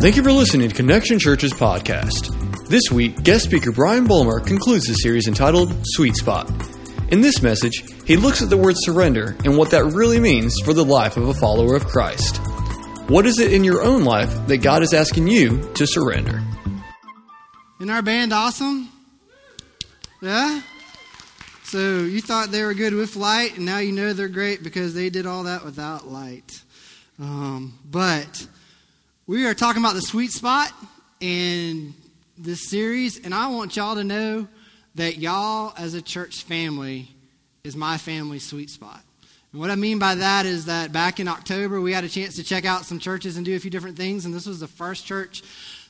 Thank you for listening to Connection Church's podcast. This week, guest speaker Brian Bulmer concludes the series entitled Sweet Spot. In this message, he looks at the word surrender and what that really means for the life of a follower of Christ. What is it in your own life that God is asking you to surrender? Isn't our band awesome? Yeah? So you thought they were good with light, and now you know they're great because they did all that without light. Um, but we are talking about the sweet spot in this series, and I want y'all to know that y'all, as a church family, is my family's sweet spot. And what I mean by that is that back in October, we had a chance to check out some churches and do a few different things, and this was the first church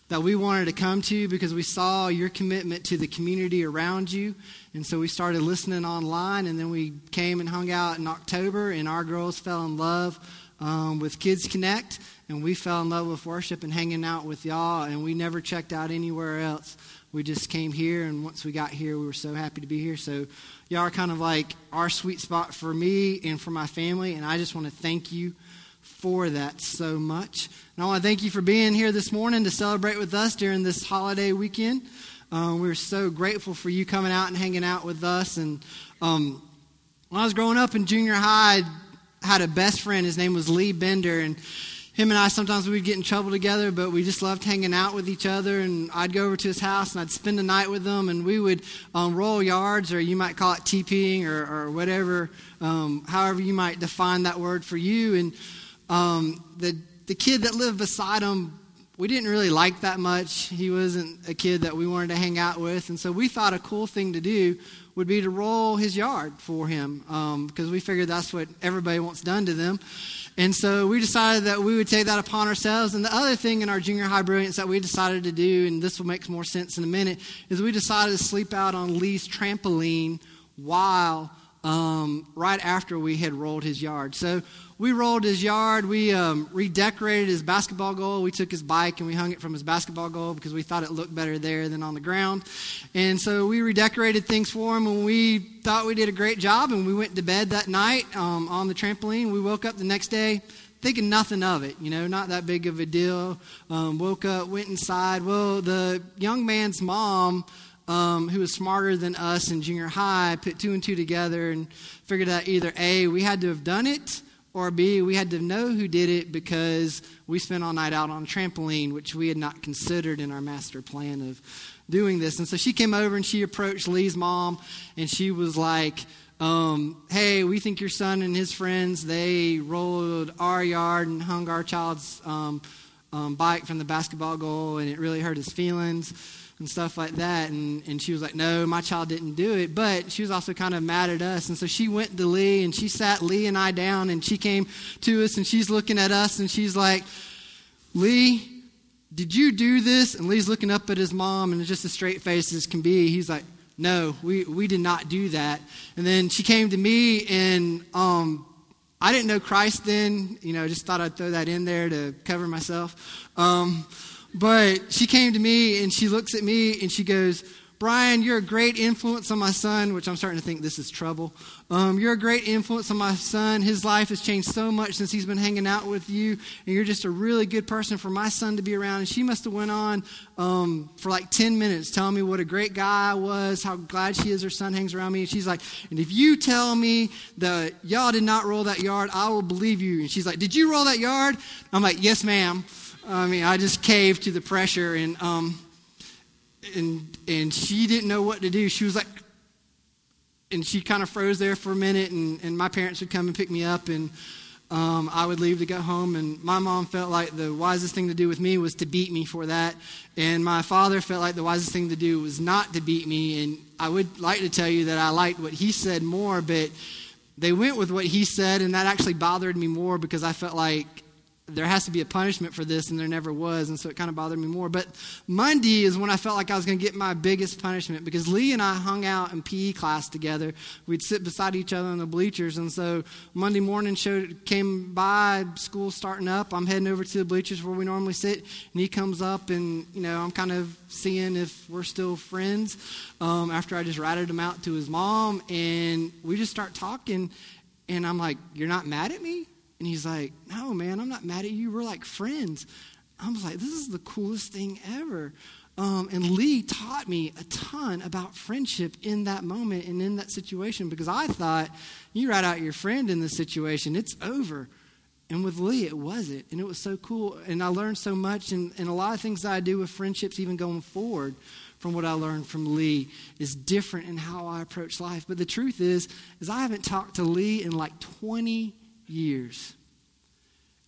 that we wanted to come to because we saw your commitment to the community around you. And so we started listening online, and then we came and hung out in October, and our girls fell in love um, with Kids Connect and we fell in love with worship and hanging out with y'all, and we never checked out anywhere else. We just came here, and once we got here, we were so happy to be here. So, y'all are kind of like our sweet spot for me and for my family, and I just want to thank you for that so much. And I want to thank you for being here this morning to celebrate with us during this holiday weekend. Um, we're so grateful for you coming out and hanging out with us. And um, when I was growing up in junior high, I had a best friend. His name was Lee Bender, and him and I sometimes we'd get in trouble together, but we just loved hanging out with each other. And I'd go over to his house and I'd spend the night with him, and we would um, roll yards, or you might call it TPing, or, or whatever, um, however you might define that word for you. And um, the the kid that lived beside him, we didn't really like that much. He wasn't a kid that we wanted to hang out with, and so we thought a cool thing to do would be to roll his yard for him because um, we figured that's what everybody wants done to them. And so we decided that we would take that upon ourselves. And the other thing in our junior high brilliance that we decided to do, and this will make more sense in a minute, is we decided to sleep out on Lee's trampoline while um, right after we had rolled his yard. So we rolled his yard. We um, redecorated his basketball goal. We took his bike and we hung it from his basketball goal because we thought it looked better there than on the ground. And so we redecorated things for him and we thought we did a great job. And we went to bed that night um, on the trampoline. We woke up the next day thinking nothing of it, you know, not that big of a deal. Um, woke up, went inside. Well, the young man's mom um, who was smarter than us in junior high, put two and two together and figured out either A, we had to have done it, or B, we had to know who did it because we spent all night out on a trampoline, which we had not considered in our master plan of doing this. And so she came over and she approached Lee's mom, and she was like, um, hey, we think your son and his friends, they rolled our yard and hung our child's um, um, bike from the basketball goal, and it really hurt his feelings and stuff like that. And, and she was like, No, my child didn't do it. But she was also kind of mad at us. And so she went to Lee and she sat Lee and I down and she came to us and she's looking at us and she's like, Lee, did you do this? And Lee's looking up at his mom and just as straight face as can be. He's like, No, we, we did not do that. And then she came to me and um, I didn't know Christ then. You know, just thought I'd throw that in there to cover myself. Um, but she came to me and she looks at me and she goes, Brian, you're a great influence on my son, which I'm starting to think this is trouble. Um, you're a great influence on my son. His life has changed so much since he's been hanging out with you, and you're just a really good person for my son to be around. And she must have went on um, for like 10 minutes telling me what a great guy I was, how glad she is her son hangs around me. And she's like, and if you tell me that y'all did not roll that yard, I will believe you. And she's like, did you roll that yard? I'm like, yes, ma'am. I mean, I just caved to the pressure, and um, and and she didn't know what to do. She was like, and she kind of froze there for a minute, and and my parents would come and pick me up, and um, I would leave to go home, and my mom felt like the wisest thing to do with me was to beat me for that, and my father felt like the wisest thing to do was not to beat me, and I would like to tell you that I liked what he said more, but they went with what he said, and that actually bothered me more because I felt like there has to be a punishment for this, and there never was, and so it kind of bothered me more. But Monday is when I felt like I was going to get my biggest punishment because Lee and I hung out in PE class together. We'd sit beside each other on the bleachers, and so Monday morning showed, came by, school starting up. I'm heading over to the bleachers where we normally sit, and he comes up, and you know I'm kind of seeing if we're still friends. Um, after I just ratted him out to his mom, and we just start talking, and I'm like, "You're not mad at me?" And he's like, No, man, I'm not mad at you. We're like friends. I was like, this is the coolest thing ever. Um, and Lee taught me a ton about friendship in that moment and in that situation because I thought, you write out your friend in this situation, it's over. And with Lee, it wasn't. And it was so cool. And I learned so much. And, and a lot of things that I do with friendships, even going forward, from what I learned from Lee, is different in how I approach life. But the truth is, is I haven't talked to Lee in like 20 years.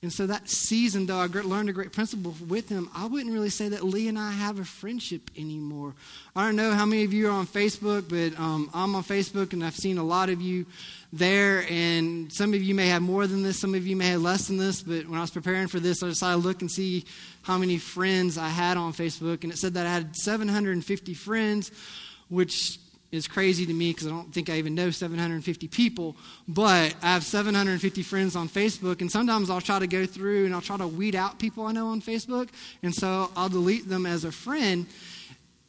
And so that season, though I learned a great principle with him, I wouldn't really say that Lee and I have a friendship anymore. I don't know how many of you are on Facebook, but um, I'm on Facebook and I've seen a lot of you there. And some of you may have more than this, some of you may have less than this. But when I was preparing for this, I decided to look and see how many friends I had on Facebook. And it said that I had 750 friends, which is crazy to me because I don't think I even know 750 people, but I have 750 friends on Facebook, and sometimes I'll try to go through and I'll try to weed out people I know on Facebook, and so I'll delete them as a friend.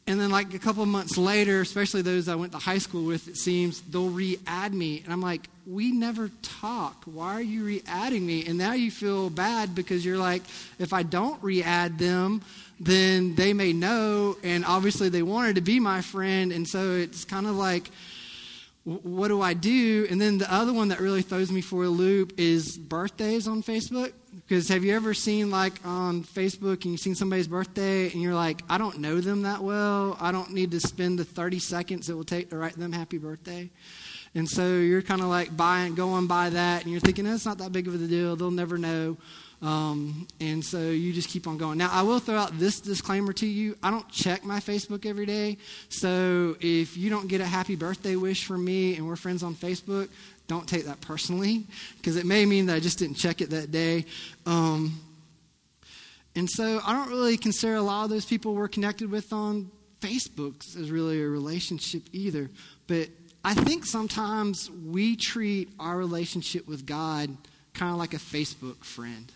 And then, like a couple months later, especially those I went to high school with, it seems they'll re add me. And I'm like, we never talk. Why are you re adding me? And now you feel bad because you're like, if I don't re add them, then they may know. And obviously, they wanted to be my friend. And so it's kind of like, what do I do? And then the other one that really throws me for a loop is birthdays on Facebook. Because have you ever seen like on Facebook and you've seen somebody's birthday and you're like, I don't know them that well. I don't need to spend the 30 seconds it will take to write them happy birthday. And so you're kind of like buying, going by that, and you're thinking, that's not that big of a deal. They'll never know. Um, and so you just keep on going. Now, I will throw out this disclaimer to you. I don't check my Facebook every day. So if you don't get a happy birthday wish from me and we're friends on Facebook, don't take that personally because it may mean that I just didn't check it that day. Um, and so I don't really consider a lot of those people we're connected with on Facebook as really a relationship either. But I think sometimes we treat our relationship with God kind of like a Facebook friend.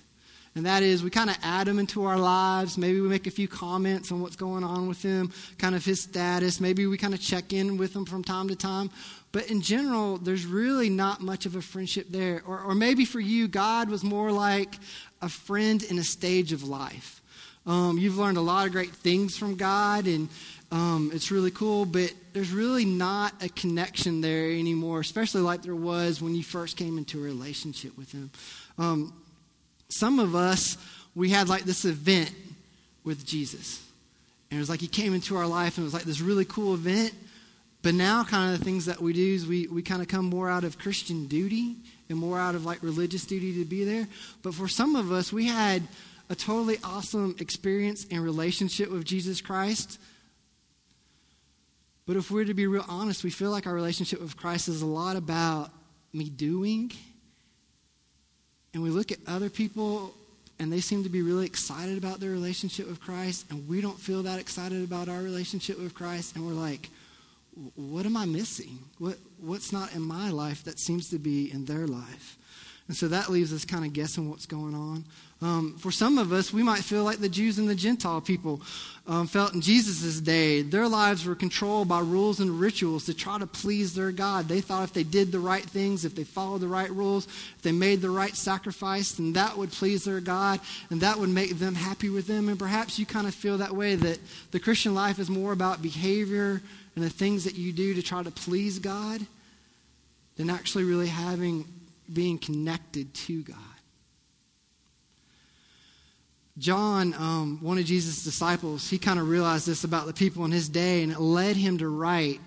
And that is, we kind of add him into our lives. Maybe we make a few comments on what's going on with him, kind of his status. Maybe we kind of check in with him from time to time. But in general, there's really not much of a friendship there. Or, or maybe for you, God was more like a friend in a stage of life. Um, you've learned a lot of great things from God, and um, it's really cool, but there's really not a connection there anymore, especially like there was when you first came into a relationship with Him. Um, some of us, we had like this event with Jesus. And it was like he came into our life and it was like this really cool event. But now, kind of the things that we do is we, we kind of come more out of Christian duty and more out of like religious duty to be there. But for some of us, we had a totally awesome experience and relationship with Jesus Christ. But if we're to be real honest, we feel like our relationship with Christ is a lot about me doing and we look at other people and they seem to be really excited about their relationship with Christ, and we don't feel that excited about our relationship with Christ, and we're like, what am I missing? What, what's not in my life that seems to be in their life? And so that leaves us kind of guessing what's going on. Um, for some of us, we might feel like the Jews and the Gentile people um, felt in Jesus' day. Their lives were controlled by rules and rituals to try to please their God. They thought if they did the right things, if they followed the right rules, if they made the right sacrifice, then that would please their God and that would make them happy with them. And perhaps you kind of feel that way that the Christian life is more about behavior and the things that you do to try to please God than actually really having being connected to God. John, um, one of Jesus' disciples, he kind of realized this about the people in his day, and it led him to write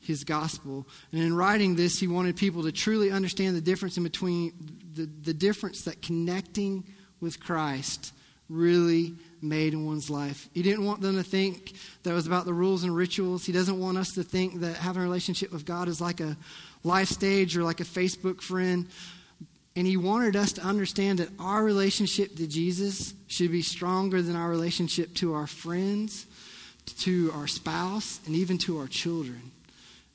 his gospel. And in writing this, he wanted people to truly understand the difference in between the, the difference that connecting with Christ really made in one's life. He didn't want them to think that it was about the rules and rituals. He doesn't want us to think that having a relationship with God is like a life stage or like a Facebook friend. And he wanted us to understand that our relationship to Jesus should be stronger than our relationship to our friends, to our spouse, and even to our children.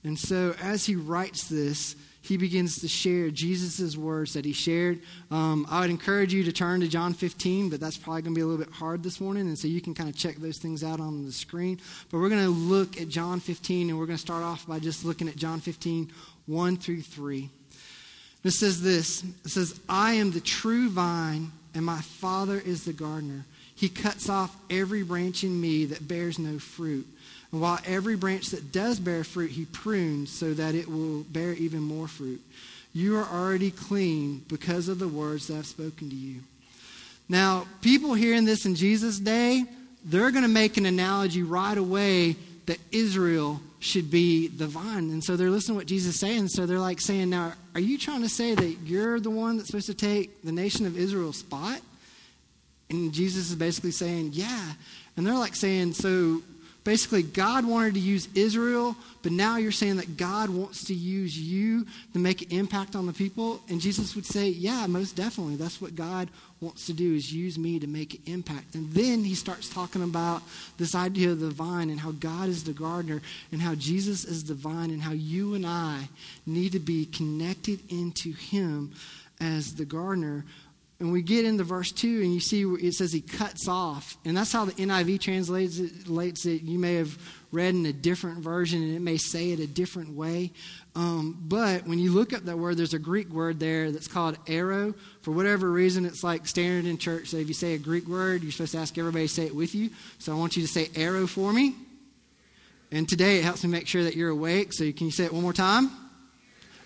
And so, as he writes this, he begins to share Jesus' words that he shared. Um, I would encourage you to turn to John 15, but that's probably going to be a little bit hard this morning. And so you can kind of check those things out on the screen. But we're going to look at John 15, and we're going to start off by just looking at John 15, 1 through 3. It says this It says, I am the true vine, and my Father is the gardener. He cuts off every branch in me that bears no fruit. And while every branch that does bear fruit, he prunes so that it will bear even more fruit. You are already clean because of the words that I've spoken to you. Now, people hearing this in Jesus' day, they're going to make an analogy right away that Israel should be the vine. And so they're listening to what Jesus is saying. So they're like saying, Now, are you trying to say that you're the one that's supposed to take the nation of Israel's spot? And Jesus is basically saying, Yeah. And they're like saying, So basically, God wanted to use Israel, but now you're saying that God wants to use you to make an impact on the people. And Jesus would say, Yeah, most definitely. That's what God wants to do is use me to make an impact. And then he starts talking about this idea of the vine and how God is the gardener and how Jesus is the vine and how you and I need to be connected into him as the gardener and we get into verse 2 and you see it says he cuts off. And that's how the NIV translates it, you may have read in a different version and it may say it a different way. Um, but when you look up that word there's a greek word there that's called arrow. For whatever reason it's like standard in church. So if you say a greek word you're supposed to ask everybody to say it with you. So i want you to say arrow for me. And today it helps me make sure that you're awake. So can you say it one more time?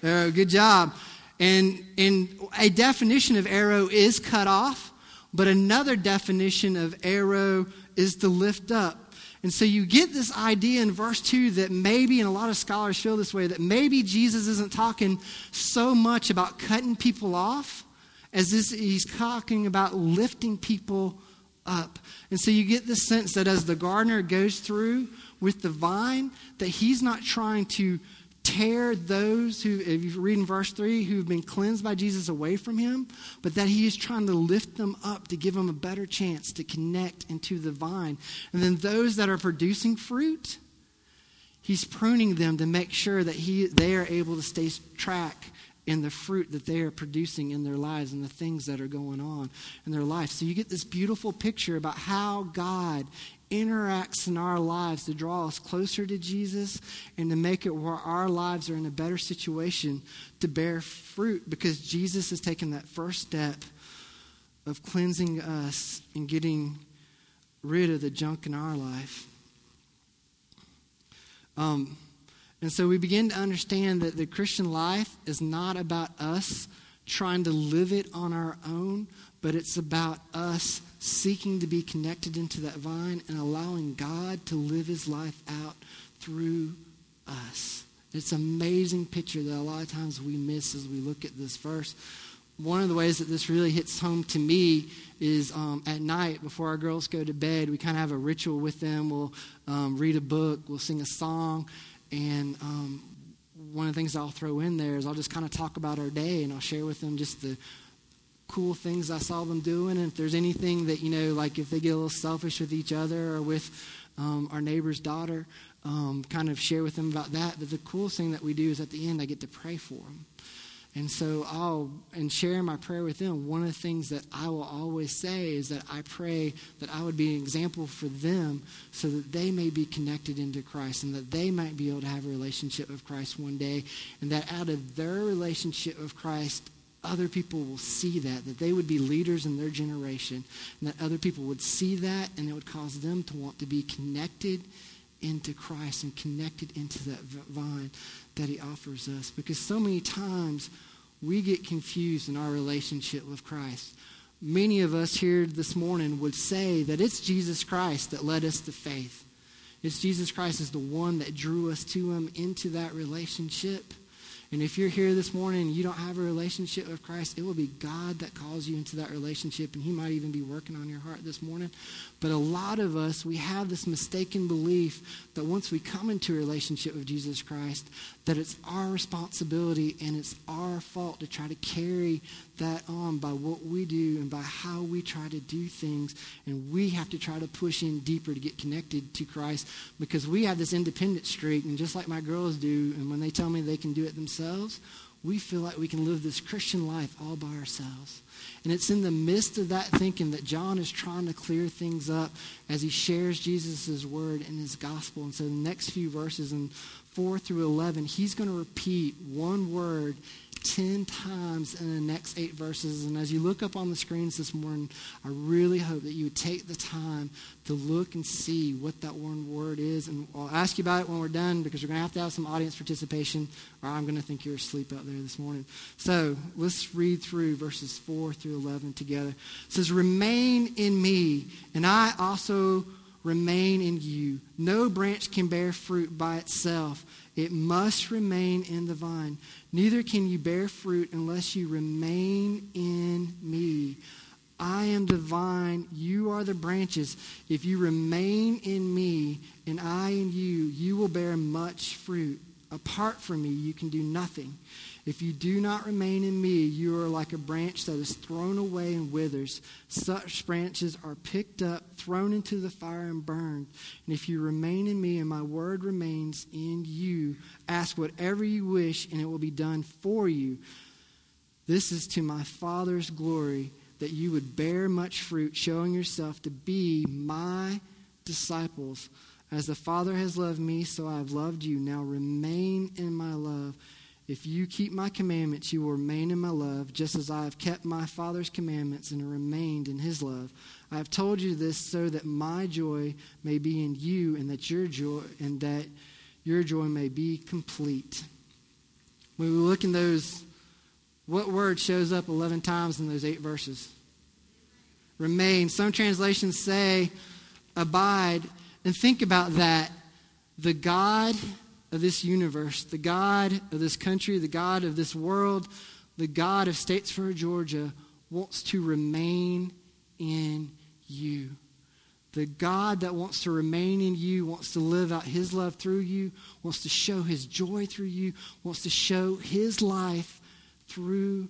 Arrow good job and, and a definition of arrow is cut off, but another definition of arrow is to lift up. And so you get this idea in verse 2 that maybe, and a lot of scholars feel this way, that maybe Jesus isn't talking so much about cutting people off as this, he's talking about lifting people up. And so you get this sense that as the gardener goes through with the vine, that he's not trying to tear those who, if you read in verse 3, who've been cleansed by Jesus away from him, but that he is trying to lift them up to give them a better chance to connect into the vine. And then those that are producing fruit, he's pruning them to make sure that he, they are able to stay track in the fruit that they are producing in their lives and the things that are going on in their life. So you get this beautiful picture about how God interacts in our lives to draw us closer to Jesus and to make it where our lives are in a better situation to bear fruit because Jesus has taken that first step of cleansing us and getting rid of the junk in our life. Um, and so we begin to understand that the Christian life is not about us trying to live it on our own, but it's about us seeking to be connected into that vine and allowing God to live his life out through us. It's an amazing picture that a lot of times we miss as we look at this verse. One of the ways that this really hits home to me is um, at night before our girls go to bed, we kind of have a ritual with them. We'll um, read a book, we'll sing a song, and um, one of the things I'll throw in there is I'll just kind of talk about our day and I'll share with them just the cool things I saw them doing. And if there's anything that, you know, like if they get a little selfish with each other or with um, our neighbor's daughter, um, kind of share with them about that. But the coolest thing that we do is at the end, I get to pray for them. And so I'll, and sharing my prayer with them, one of the things that I will always say is that I pray that I would be an example for them so that they may be connected into Christ and that they might be able to have a relationship with Christ one day. And that out of their relationship with Christ, other people will see that, that they would be leaders in their generation, and that other people would see that, and it would cause them to want to be connected into Christ and connected into that vine that He offers us. Because so many times we get confused in our relationship with Christ. Many of us here this morning would say that it's Jesus Christ that led us to faith. It's Jesus Christ is the one that drew us to Him into that relationship. And if you're here this morning and you don't have a relationship with Christ, it will be God that calls you into that relationship, and He might even be working on your heart this morning. But a lot of us, we have this mistaken belief that once we come into a relationship with Jesus Christ, that it's our responsibility and it's our fault to try to carry that on by what we do and by how we try to do things. And we have to try to push in deeper to get connected to Christ because we have this independent streak. And just like my girls do, and when they tell me they can do it themselves, we feel like we can live this Christian life all by ourselves. And it's in the midst of that thinking that John is trying to clear things up as he shares Jesus' word and his gospel. And so the next few verses in 4 through 11, he's going to repeat one word 10 times in the next eight verses. And as you look up on the screens this morning, I really hope that you would take the time to look and see what that one word is. And I'll ask you about it when we're done because we're going to have to have some audience participation, or I'm going to think you're asleep out there this morning. So let's read through verses 4 through 11 together. It says, Remain in me, and I also remain in you. No branch can bear fruit by itself. It must remain in the vine. Neither can you bear fruit unless you remain in me. I am the vine, you are the branches. If you remain in me and I in you, you will bear much fruit. Apart from me, you can do nothing. If you do not remain in me, you are like a branch that is thrown away and withers. Such branches are picked up, thrown into the fire, and burned. And if you remain in me and my word remains in you, ask whatever you wish, and it will be done for you. This is to my Father's glory that you would bear much fruit, showing yourself to be my disciples. As the Father has loved me, so I have loved you. Now remain in my love. If you keep my commandments, you will remain in my love, just as I have kept my Father's commandments and remained in his love. I have told you this so that my joy may be in you and that your joy and that your joy may be complete. When we look in those, what word shows up 11 times in those eight verses? Remain. Some translations say abide. And think about that. The God of this universe, the God of this country, the God of this world, the God of Statesboro, Georgia, wants to remain in you. The God that wants to remain in you, wants to live out his love through you, wants to show his joy through you, wants to show his life through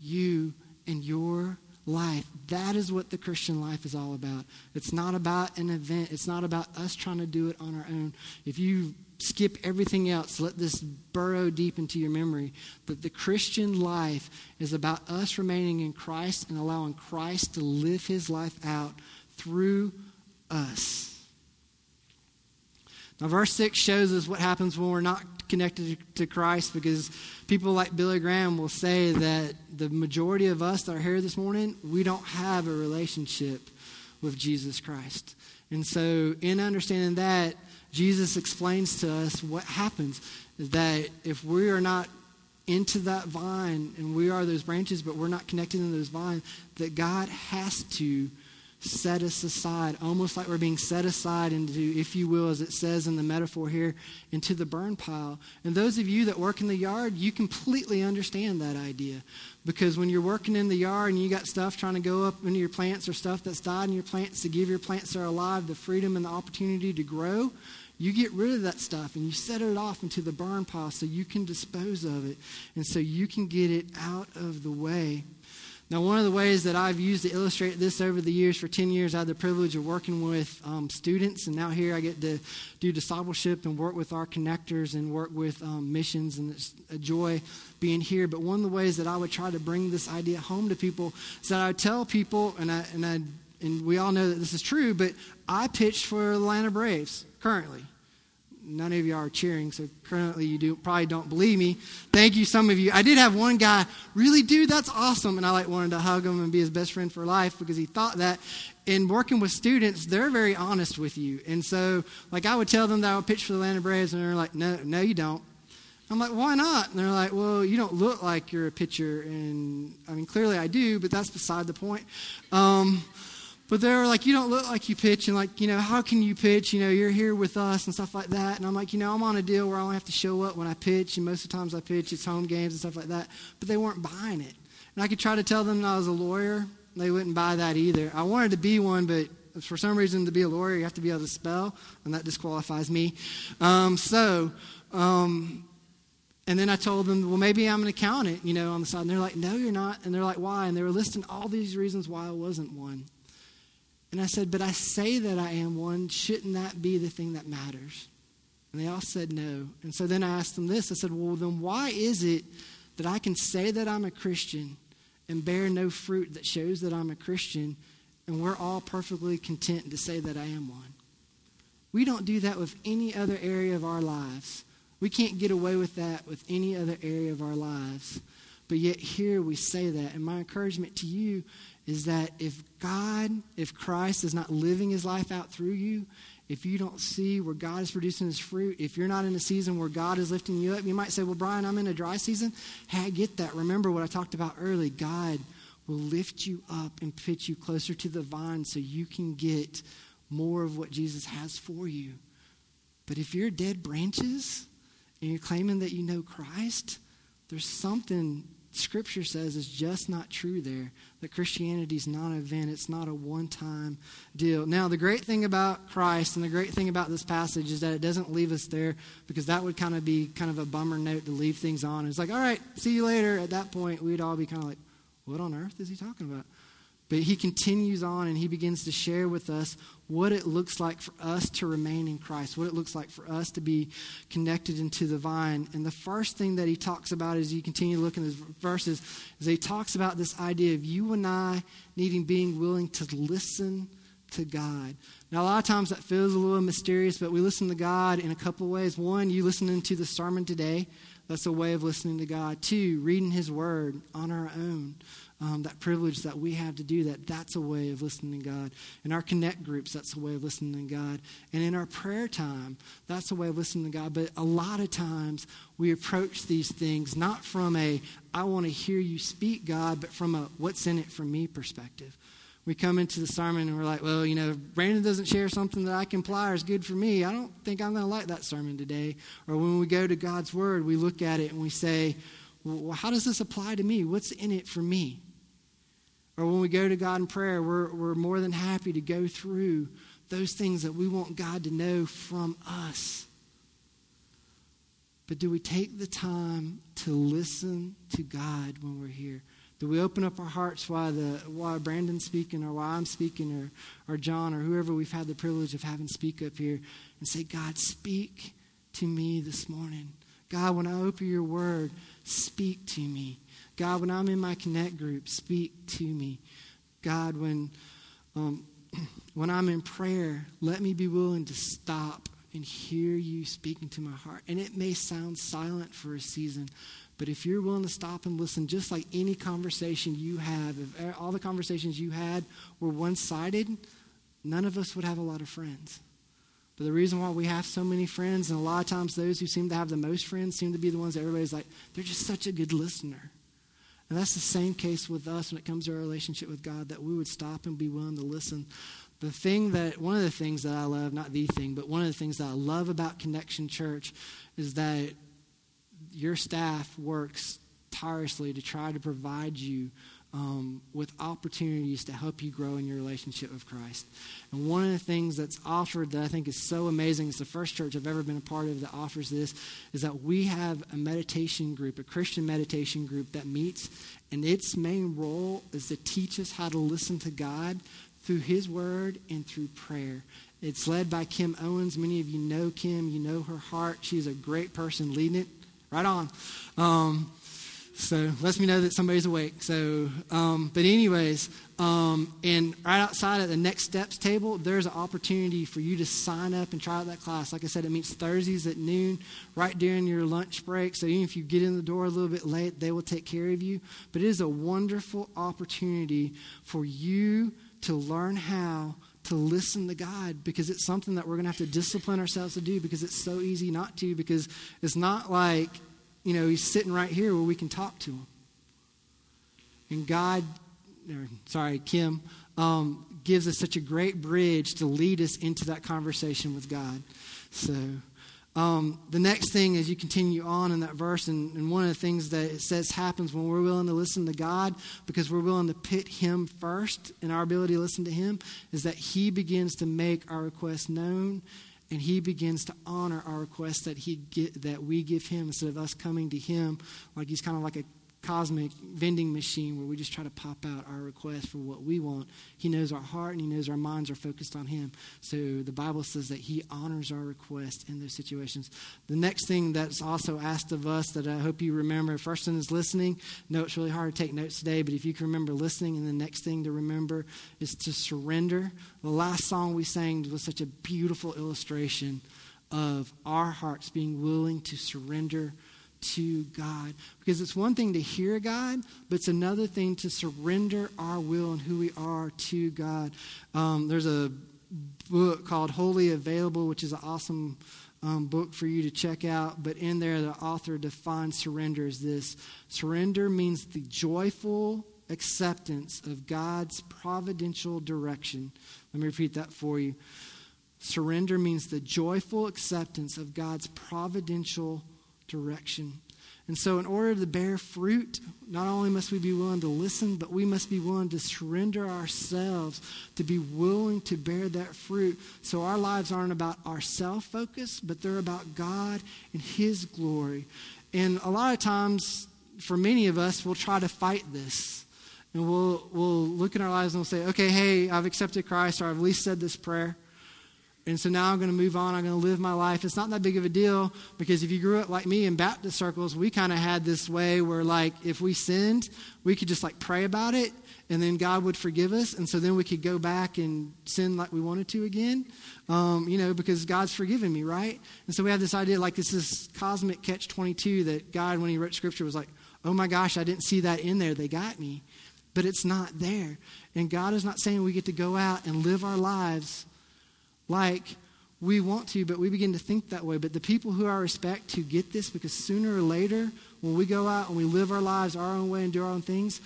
you and your life. That is what the Christian life is all about. It's not about an event, it's not about us trying to do it on our own. If you skip everything else. Let this burrow deep into your memory that the Christian life is about us remaining in Christ and allowing Christ to live his life out through us. Now, verse 6 shows us what happens when we're not connected to Christ because people like Billy Graham will say that the majority of us that are here this morning, we don't have a relationship with Jesus Christ. And so, in understanding that, Jesus explains to us what happens is that if we are not into that vine and we are those branches, but we're not connected to those vines, that God has to set us aside, almost like we're being set aside into, if you will, as it says in the metaphor here, into the burn pile. And those of you that work in the yard, you completely understand that idea. Because when you're working in the yard and you got stuff trying to go up into your plants or stuff that's died in your plants to give your plants that are alive the freedom and the opportunity to grow, you get rid of that stuff and you set it off into the burn pile so you can dispose of it and so you can get it out of the way. Now, one of the ways that I've used to illustrate this over the years, for 10 years, I had the privilege of working with um, students, and now here I get to do discipleship and work with our connectors and work with um, missions, and it's a joy being here. But one of the ways that I would try to bring this idea home to people is that I would tell people, and, I, and, I, and we all know that this is true, but I pitched for the Atlanta Braves currently none of you are cheering, so currently you do probably don't believe me. Thank you, some of you. I did have one guy, really, dude, that's awesome, and I like wanted to hug him and be his best friend for life because he thought that. In working with students, they're very honest with you, and so like I would tell them that I would pitch for the Atlanta Braves, and they're like, no, no, you don't. I'm like, why not? And they're like, well, you don't look like you're a pitcher, and I mean, clearly I do, but that's beside the point. Um, but they're like, you don't look like you pitch, and like, you know, how can you pitch? You know, you're here with us and stuff like that. And I'm like, you know, I'm on a deal where I only have to show up when I pitch, and most of the times I pitch, it's home games and stuff like that. But they weren't buying it. And I could try to tell them I was a lawyer. They wouldn't buy that either. I wanted to be one, but for some reason, to be a lawyer, you have to be able to spell, and that disqualifies me. Um, so, um, and then I told them, well, maybe I'm an accountant, you know, on the side. And they're like, no, you're not. And they're like, why? And they were listing all these reasons why I wasn't one. And I said, But I say that I am one. Shouldn't that be the thing that matters? And they all said no. And so then I asked them this I said, Well, then why is it that I can say that I'm a Christian and bear no fruit that shows that I'm a Christian, and we're all perfectly content to say that I am one? We don't do that with any other area of our lives. We can't get away with that with any other area of our lives. But yet, here we say that. And my encouragement to you is that if God, if Christ is not living his life out through you, if you don't see where God is producing his fruit, if you're not in a season where God is lifting you up, you might say, Well, Brian, I'm in a dry season. Hey, I get that. Remember what I talked about early. God will lift you up and put you closer to the vine so you can get more of what Jesus has for you. But if you're dead branches and you're claiming that you know Christ, there's something Scripture says is just not true there. That Christianity is not an event, it's not a one time deal. Now, the great thing about Christ and the great thing about this passage is that it doesn't leave us there because that would kind of be kind of a bummer note to leave things on. It's like, all right, see you later. At that point, we'd all be kind of like, what on earth is he talking about? But he continues on and he begins to share with us what it looks like for us to remain in Christ, what it looks like for us to be connected into the vine. And the first thing that he talks about as you continue to look in his verses is he talks about this idea of you and I needing being willing to listen to God. Now, a lot of times that feels a little mysterious, but we listen to God in a couple of ways. One, you listening to the sermon today. That's a way of listening to God. Two, reading His Word on our own um, that privilege that we have to do that, that's a way of listening to God. In our connect groups, that's a way of listening to God. And in our prayer time, that's a way of listening to God. But a lot of times we approach these things not from a, I want to hear you speak, God, but from a, what's in it for me perspective. We come into the sermon and we're like, well, you know, if Brandon doesn't share something that I can apply or is good for me, I don't think I'm going to like that sermon today. Or when we go to God's Word, we look at it and we say, well, how does this apply to me? What's in it for me? Or when we go to God in prayer, we're, we're more than happy to go through those things that we want God to know from us. But do we take the time to listen to God when we're here? Do we open up our hearts while, the, while Brandon's speaking or while I'm speaking or, or John or whoever we've had the privilege of having speak up here and say, God, speak to me this morning. God, when I open your word, speak to me. God, when I'm in my connect group, speak to me. God, when, um, when I'm in prayer, let me be willing to stop and hear you speaking to my heart. And it may sound silent for a season, but if you're willing to stop and listen, just like any conversation you have, if all the conversations you had were one sided, none of us would have a lot of friends. But the reason why we have so many friends, and a lot of times those who seem to have the most friends seem to be the ones that everybody's like, they're just such a good listener. And that's the same case with us when it comes to our relationship with God, that we would stop and be willing to listen. The thing that, one of the things that I love, not the thing, but one of the things that I love about Connection Church is that your staff works tirelessly to try to provide you um, with opportunities to help you grow in your relationship with Christ. And one of the things that's offered that I think is so amazing, it's the first church I've ever been a part of that offers this, is that we have a meditation group, a Christian meditation group that meets, and its main role is to teach us how to listen to God through His Word and through prayer. It's led by Kim Owens. Many of you know Kim, you know her heart. She's a great person leading it. Right on. Um, so lets me know that somebody's awake. So, um, but anyways, um, and right outside at the next steps table, there's an opportunity for you to sign up and try out that class. Like I said, it meets Thursdays at noon, right during your lunch break. So even if you get in the door a little bit late, they will take care of you. But it is a wonderful opportunity for you to learn how to listen to God because it's something that we're going to have to discipline ourselves to do because it's so easy not to because it's not like you know, he's sitting right here where we can talk to him. And God, or, sorry, Kim, um, gives us such a great bridge to lead us into that conversation with God. So, um, the next thing as you continue on in that verse, and, and, one of the things that it says happens when we're willing to listen to God, because we're willing to pit Him first in our ability to listen to Him, is that He begins to make our requests known and he begins to honor our request that he get, that we give him instead of us coming to him like he's kind of like a cosmic vending machine where we just try to pop out our request for what we want. He knows our heart and He knows our minds are focused on Him. So the Bible says that He honors our request in those situations. The next thing that's also asked of us that I hope you remember first one is listening. No, it's really hard to take notes today, but if you can remember listening, and the next thing to remember is to surrender. The last song we sang was such a beautiful illustration of our hearts being willing to surrender to God. Because it's one thing to hear God, but it's another thing to surrender our will and who we are to God. Um, there's a book called Holy Available, which is an awesome um, book for you to check out. But in there, the author defines surrender as this surrender means the joyful acceptance of God's providential direction. Let me repeat that for you. Surrender means the joyful acceptance of God's providential direction. And so, in order to bear fruit, not only must we be willing to listen, but we must be willing to surrender ourselves to be willing to bear that fruit. So, our lives aren't about our self focus, but they're about God and His glory. And a lot of times, for many of us, we'll try to fight this. And we'll, we'll look in our lives and we'll say, okay, hey, I've accepted Christ, or I've at least said this prayer. And so now I'm going to move on. I'm going to live my life. It's not that big of a deal because if you grew up like me in Baptist circles, we kind of had this way where, like, if we sinned, we could just like pray about it and then God would forgive us. And so then we could go back and sin like we wanted to again, um, you know, because God's forgiven me, right? And so we have this idea like this is cosmic catch 22 that God, when He wrote Scripture, was like, oh my gosh, I didn't see that in there. They got me. But it's not there. And God is not saying we get to go out and live our lives like we want to, but we begin to think that way. But the people who I respect who get this, because sooner or later, when we go out and we live our lives our own way and do our own things,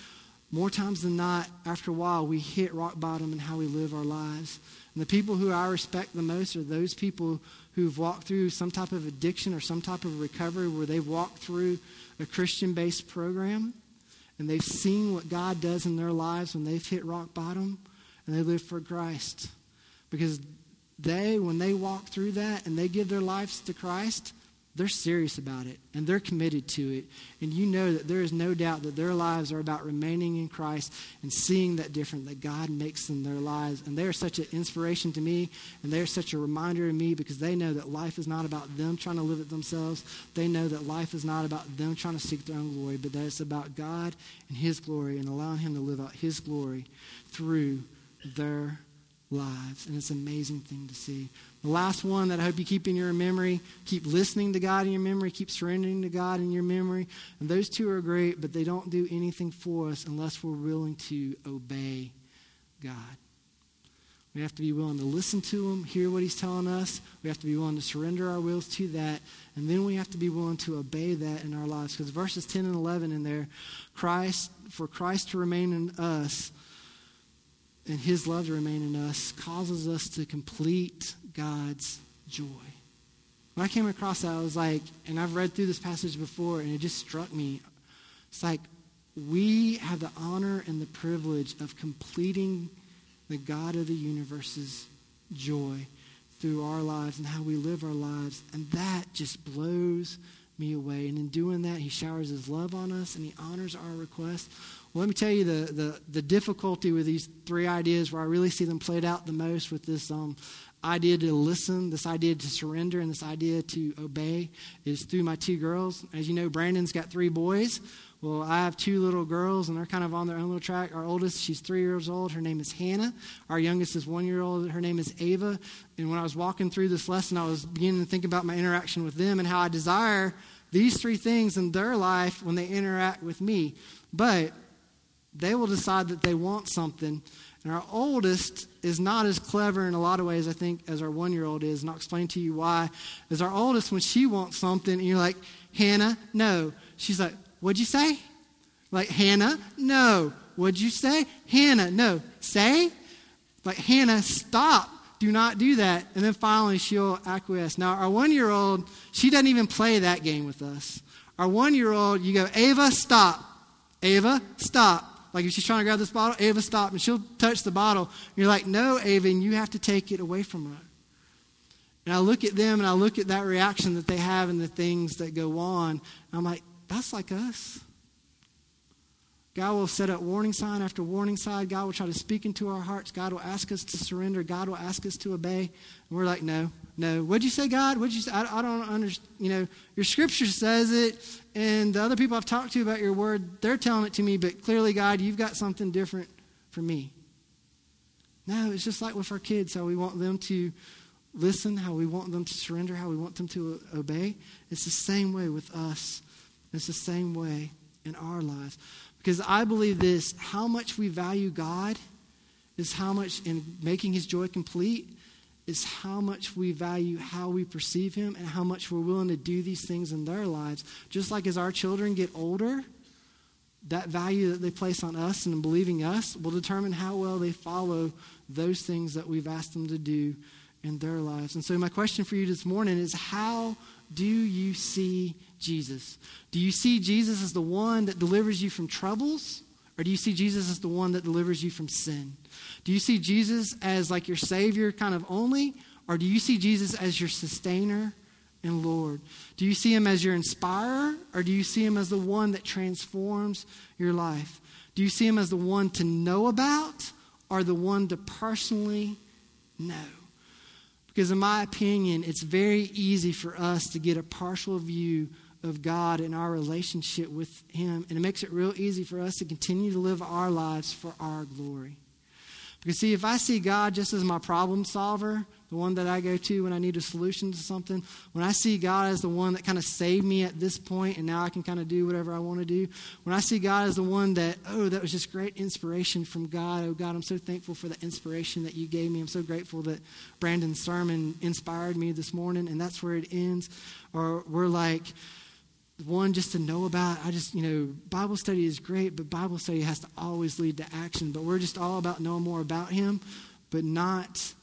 more times than not, after a while, we hit rock bottom in how we live our lives. And the people who I respect the most are those people who've walked through some type of addiction or some type of recovery where they've walked through a Christian based program and they've seen what God does in their lives when they've hit rock bottom and they live for Christ. Because they, when they walk through that and they give their lives to Christ, they're serious about it and they're committed to it. And you know that there is no doubt that their lives are about remaining in Christ and seeing that difference that God makes in their lives. And they are such an inspiration to me and they're such a reminder to me because they know that life is not about them trying to live it themselves. They know that life is not about them trying to seek their own glory, but that it's about God and His glory and allowing Him to live out His glory through their lives. And it's an amazing thing to see. The last one that I hope you keep in your memory keep listening to God in your memory, keep surrendering to God in your memory. And those two are great, but they don't do anything for us unless we're willing to obey God. We have to be willing to listen to Him, hear what He's telling us. We have to be willing to surrender our wills to that. And then we have to be willing to obey that in our lives. Because verses 10 and 11 in there, Christ, for Christ to remain in us, and his love to remain in us causes us to complete God's joy. When I came across that, I was like, and I've read through this passage before, and it just struck me. It's like we have the honor and the privilege of completing the God of the universe's joy through our lives and how we live our lives. And that just blows me away. And in doing that, he showers his love on us and he honors our request. Let me tell you the, the, the difficulty with these three ideas where I really see them played out the most with this um, idea to listen, this idea to surrender, and this idea to obey is through my two girls. As you know, Brandon's got three boys. Well, I have two little girls, and they're kind of on their own little track. Our oldest, she's three years old. Her name is Hannah. Our youngest is one year old. Her name is Ava. And when I was walking through this lesson, I was beginning to think about my interaction with them and how I desire these three things in their life when they interact with me. But they will decide that they want something. And our oldest is not as clever in a lot of ways, I think, as our one year old is. And I'll explain to you why. As our oldest, when she wants something, and you're like, Hannah, no. She's like, What'd you say? Like, Hannah, no. What'd you say? Hannah, no. Say? Like, Hannah, stop. Do not do that. And then finally, she'll acquiesce. Now, our one year old, she doesn't even play that game with us. Our one year old, you go, Ava, stop. Ava, stop. Like if she's trying to grab this bottle, Ava, stop. And she'll touch the bottle. You're like, no, Ava, you have to take it away from her. And I look at them and I look at that reaction that they have and the things that go on. I'm like, that's like us. God will set up warning sign after warning sign. God will try to speak into our hearts. God will ask us to surrender. God will ask us to obey. And we're like, no, no. What'd you say, God? What'd you say? I, I don't understand. You know, your scripture says it, and the other people I've talked to about your word, they're telling it to me, but clearly, God, you've got something different for me. No, it's just like with our kids, how we want them to listen, how we want them to surrender, how we want them to obey. It's the same way with us. It's the same way in our lives. Because I believe this how much we value God is how much, in making his joy complete, is how much we value how we perceive him and how much we're willing to do these things in their lives. Just like as our children get older, that value that they place on us and believing us will determine how well they follow those things that we've asked them to do in their lives. And so, my question for you this morning is how do you see Jesus? Do you see Jesus as the one that delivers you from troubles? Or do you see Jesus as the one that delivers you from sin? Do you see Jesus as like your Savior kind of only? Or do you see Jesus as your sustainer and Lord? Do you see him as your inspirer? Or do you see him as the one that transforms your life? Do you see him as the one to know about or the one to personally know? Because, in my opinion, it's very easy for us to get a partial view of God and our relationship with Him, and it makes it real easy for us to continue to live our lives for our glory. Because, see, if I see God just as my problem solver, the one that I go to when I need a solution to something, when I see God as the one that kind of saved me at this point and now I can kind of do whatever I want to do, when I see God as the one that, oh, that was just great inspiration from God. Oh, God, I'm so thankful for the inspiration that you gave me. I'm so grateful that Brandon's sermon inspired me this morning, and that's where it ends. Or we're like, one just to know about i just you know bible study is great but bible study has to always lead to action. But we're just all about knowing more about him but not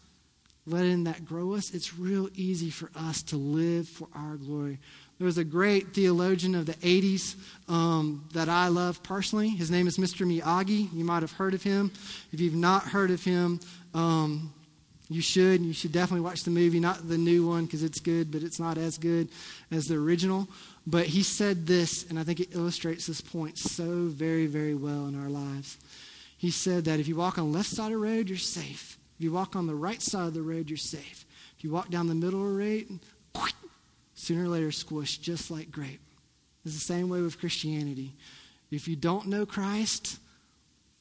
letting that grow us. It's real easy for us to live for our glory. There was a great theologian of the 80s um, that i love personally. His name is mr miyagi. You might have heard of him. If you've not heard of him um, you should. You should definitely watch the movie, not the new one because it's good, but it's not as good as the original. But he said this, and I think it illustrates this point so very, very well in our lives. He said that if you walk on the left side of the road, you're safe. If you walk on the right side of the road, you're safe. If you walk down the middle of the road, sooner or later squish, just like grape. It's the same way with Christianity. If you don't know Christ,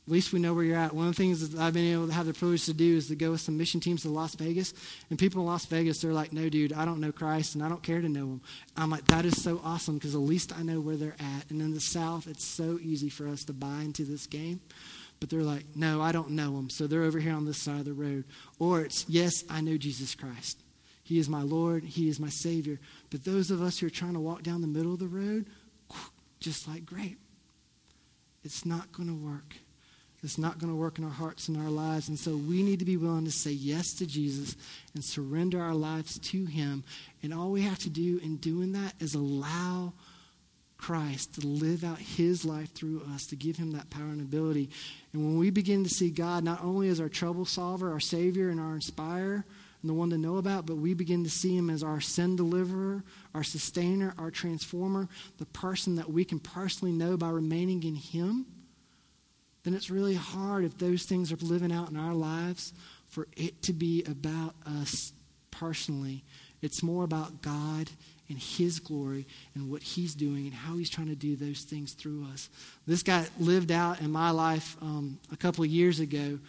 at least we know where you're at. One of the things that I've been able to have the privilege to do is to go with some mission teams to Las Vegas. And people in Las Vegas, they're like, no, dude, I don't know Christ and I don't care to know him. I'm like, that is so awesome because at least I know where they're at. And in the South, it's so easy for us to buy into this game. But they're like, no, I don't know him. So they're over here on this side of the road. Or it's, yes, I know Jesus Christ. He is my Lord. He is my Savior. But those of us who are trying to walk down the middle of the road, just like grape, it's not going to work. It's not going to work in our hearts and our lives. And so we need to be willing to say yes to Jesus and surrender our lives to Him. And all we have to do in doing that is allow Christ to live out His life through us, to give Him that power and ability. And when we begin to see God not only as our trouble solver, our Savior, and our inspirer, and the one to know about, but we begin to see Him as our sin deliverer, our sustainer, our transformer, the person that we can personally know by remaining in Him then it's really hard if those things are living out in our lives for it to be about us personally. It's more about God and His glory and what He's doing and how He's trying to do those things through us. This got lived out in my life um, a couple of years ago.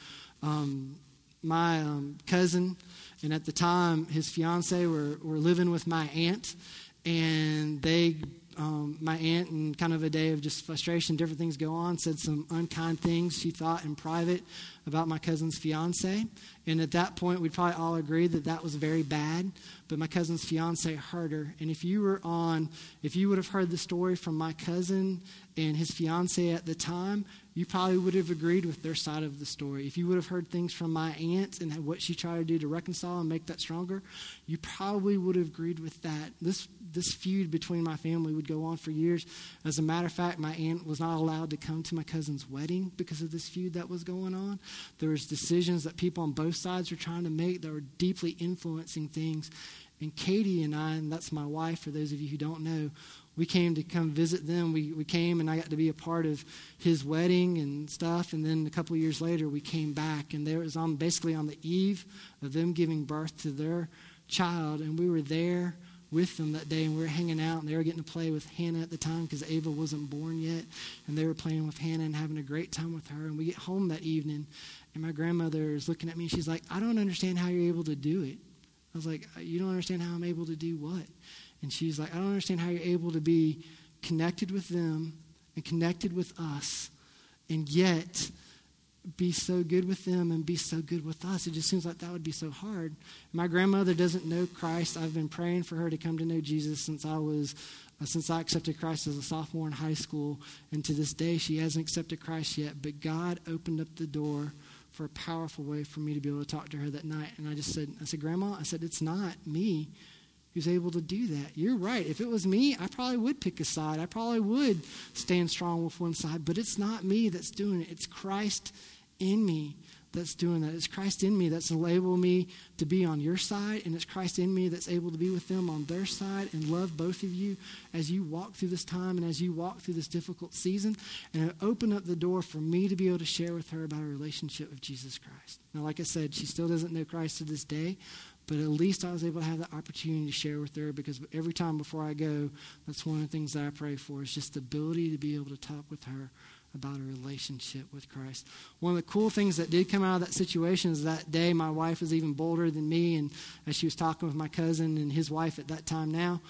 Um, my um, cousin, and at the time his fiance, were, were living with my aunt, and they um, my aunt, in kind of a day of just frustration, different things go on, said some unkind things she thought in private about my cousin's fiance. And at that point, we'd probably all agree that that was very bad. But my cousin's fiance hurt her. And if you were on, if you would have heard the story from my cousin and his fiance at the time, you probably would have agreed with their side of the story. If you would have heard things from my aunt and what she tried to do to reconcile and make that stronger, you probably would have agreed with that. This this feud between my family would go on for years. As a matter of fact, my aunt was not allowed to come to my cousin's wedding because of this feud that was going on. There was decisions that people on both sides were trying to make that were deeply influencing things. And Katie and I, and that's my wife, for those of you who don't know, we came to come visit them. We, we came and I got to be a part of his wedding and stuff. And then a couple of years later, we came back. And there was on basically on the eve of them giving birth to their child. And we were there with them that day and we were hanging out and they were getting to play with Hannah at the time because Ava wasn't born yet. And they were playing with Hannah and having a great time with her. And we get home that evening and my grandmother is looking at me and she's like, I don't understand how you're able to do it. I was like, You don't understand how I'm able to do what? And she's like, I don't understand how you're able to be connected with them and connected with us and yet be so good with them and be so good with us. It just seems like that would be so hard. My grandmother doesn't know Christ. I've been praying for her to come to know Jesus since I was uh, since I accepted Christ as a sophomore in high school, and to this day she hasn't accepted Christ yet. But God opened up the door for a powerful way for me to be able to talk to her that night. And I just said, I said, Grandma, I said, it's not me who's able to do that. You're right. If it was me, I probably would pick a side. I probably would stand strong with one side. But it's not me that's doing it. It's Christ in me that's doing that. It's Christ in me that's enabled me to be on your side, and it's Christ in me that's able to be with them on their side and love both of you as you walk through this time and as you walk through this difficult season, and open up the door for me to be able to share with her about a relationship with Jesus Christ. Now, like I said, she still doesn't know Christ to this day, but at least I was able to have the opportunity to share with her because every time before I go, that's one of the things that I pray for is just the ability to be able to talk with her about a relationship with Christ. One of the cool things that did come out of that situation is that day my wife was even bolder than me, and as she was talking with my cousin and his wife at that time now,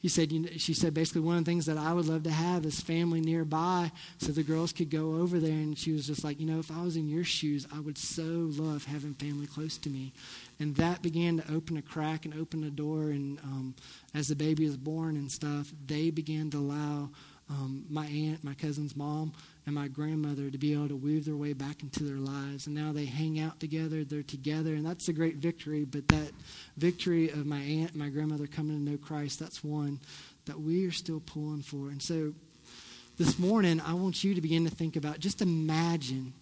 he said, you know, she said basically one of the things that I would love to have is family nearby so the girls could go over there. And she was just like, you know, if I was in your shoes, I would so love having family close to me. And that began to open a crack and open a door. And um, as the baby was born and stuff, they began to allow my aunt, my cousin's mom, and my grandmother to be able to weave their way back into their lives. And now they hang out together, they're together, and that's a great victory. But that victory of my aunt and my grandmother coming to know Christ, that's one that we are still pulling for. And so this morning, I want you to begin to think about just imagine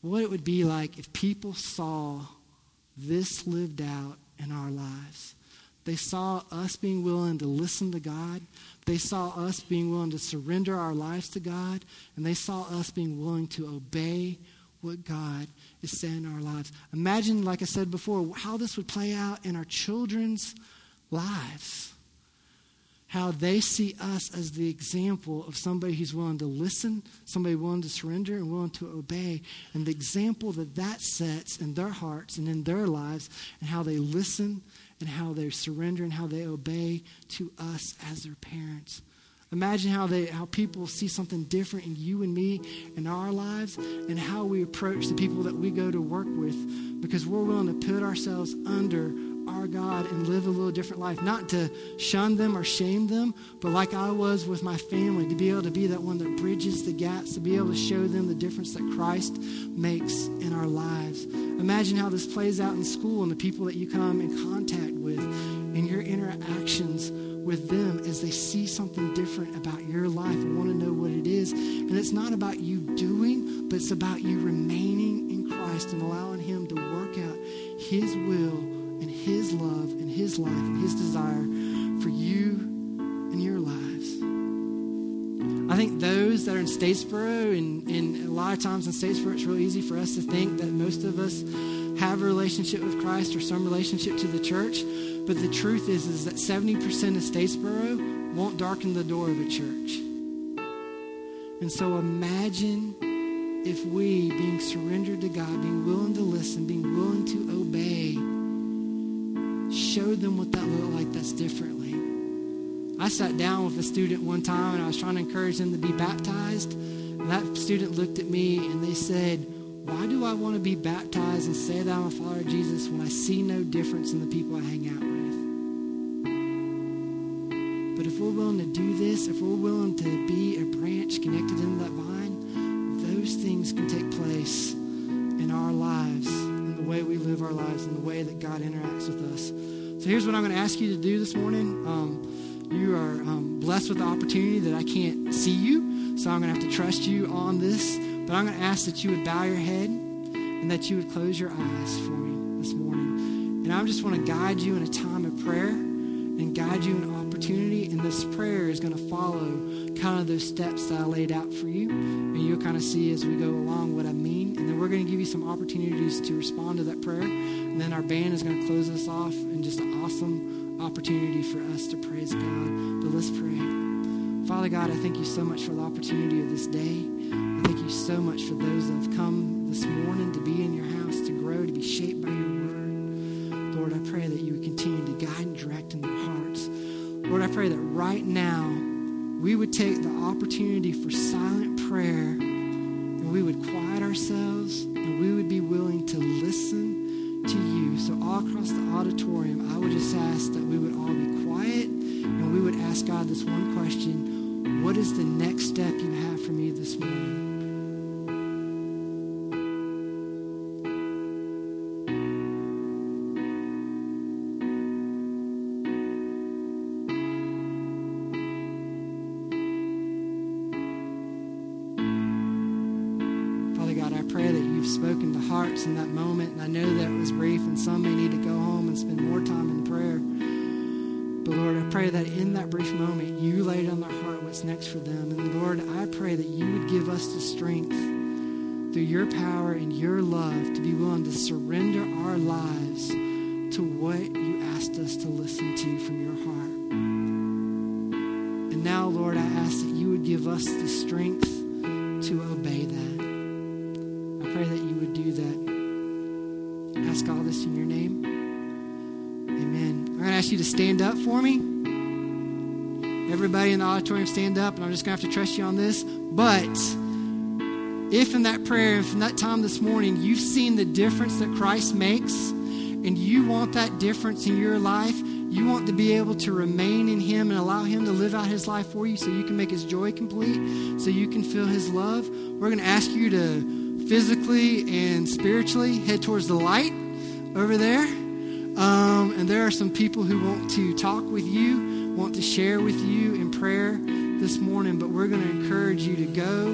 what it would be like if people saw this lived out in our lives. They saw us being willing to listen to God. They saw us being willing to surrender our lives to God. And they saw us being willing to obey what God is saying in our lives. Imagine, like I said before, how this would play out in our children's lives. How they see us as the example of somebody who's willing to listen, somebody willing to surrender, and willing to obey. And the example that that sets in their hearts and in their lives, and how they listen and how they surrender and how they obey to us as their parents. Imagine how they how people see something different in you and me in our lives and how we approach the people that we go to work with because we're willing to put ourselves under our God and live a little different life. Not to shun them or shame them, but like I was with my family, to be able to be that one that bridges the gaps, to be able to show them the difference that Christ makes in our lives. Imagine how this plays out in school and the people that you come in contact with and your interactions with them as they see something different about your life and want to know what it is. And it's not about you doing, but it's about you remaining in Christ and allowing Him to work out His will and His love and His life and His desire for you those that are in Statesboro, and, and a lot of times in Statesboro, it's really easy for us to think that most of us have a relationship with Christ or some relationship to the church. But the truth is, is that 70% of Statesboro won't darken the door of a church. And so imagine if we, being surrendered to God, being willing to listen, being willing to obey, show them what that looked like that's differently. I sat down with a student one time and I was trying to encourage them to be baptized. And that student looked at me and they said, Why do I want to be baptized and say that I'm a follower of Jesus when I see no difference in the people I hang out with? But if we're willing to do this, if we're willing to be a branch connected into that vine, those things can take place in our lives, in the way we live our lives, in the way that God interacts with us. So here's what I'm going to ask you to do this morning. Um, you are um, blessed with the opportunity that I can't see you, so I'm going to have to trust you on this. But I'm going to ask that you would bow your head and that you would close your eyes for me this morning. And I just want to guide you in a time of prayer and guide you in opportunity. And this prayer is going to follow kind of those steps that I laid out for you. And you'll kind of see as we go along what I mean. And then we're going to give you some opportunities to respond to that prayer. And then our band is going to close us off in just an awesome opportunity for us to praise God. But let's pray. Father God, I thank you so much for the opportunity of this day. I thank you so much for those that have come this morning to be in your house, to grow, to be shaped by your word. Lord, I pray that you would continue to guide and direct in their hearts. Lord, I pray that right now we would take the opportunity for silent prayer and we would quiet ourselves and we would be willing to listen so, all across the auditorium, I would just ask that we would all be quiet and we would ask God this one question What is the next step you have for me this morning? Father God, I pray that you've spoken to hearts in that moment. And I know that it was brief, and some may need to go home and spend more time in prayer. But Lord, I pray that in that brief moment, you laid on their heart what's next for them. And Lord, I pray that you would give us the strength through your power and your love to be willing to surrender our lives to what you asked us to listen to from your heart. And now, Lord, I ask that you would give us the strength to obey that. In your name. Amen. I'm going to ask you to stand up for me. Everybody in the auditorium, stand up, and I'm just going to have to trust you on this. But if in that prayer, if in that time this morning, you've seen the difference that Christ makes, and you want that difference in your life, you want to be able to remain in Him and allow Him to live out His life for you so you can make His joy complete, so you can feel His love, we're going to ask you to physically and spiritually head towards the light over there. Um, and there are some people who want to talk with you, want to share with you in prayer this morning, but we're going to encourage you to go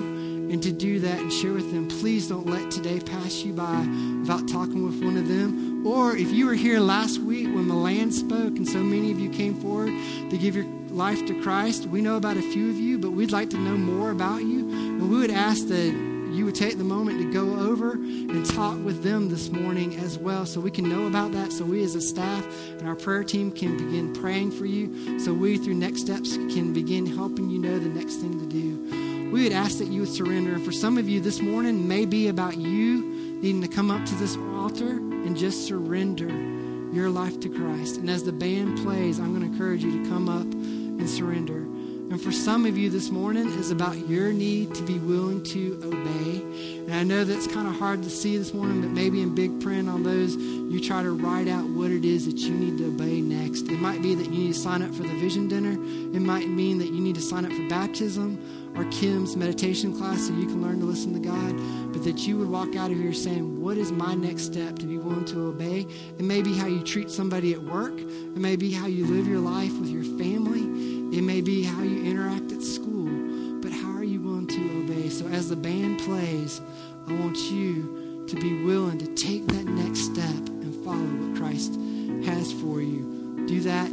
and to do that and share with them. Please don't let today pass you by without talking with one of them. Or if you were here last week when Milan spoke and so many of you came forward to give your life to Christ, we know about a few of you, but we'd like to know more about you. And we would ask that you would take the moment to go over and talk with them this morning as well so we can know about that so we as a staff and our prayer team can begin praying for you so we through next steps can begin helping you know the next thing to do. We would ask that you would surrender. And for some of you this morning may be about you needing to come up to this altar and just surrender your life to christ. And as the band plays i'm going to encourage you to come up and surrender and for some of you this morning is about your need to be willing to obey. And I know that's kind of hard to see this morning, but maybe in big print on those, you try to write out what it is that you need to obey next. It might be that you need to sign up for the vision dinner. It might mean that you need to sign up for baptism or Kim's meditation class so you can learn to listen to God. But that you would walk out of here saying, What is my next step to be willing to obey? It may be how you treat somebody at work. It may be how you live your life with your family. It may be how you interact at school, but how are you willing to obey? So as the band plays, I want you to be willing to take that next step and follow what Christ has for you. Do that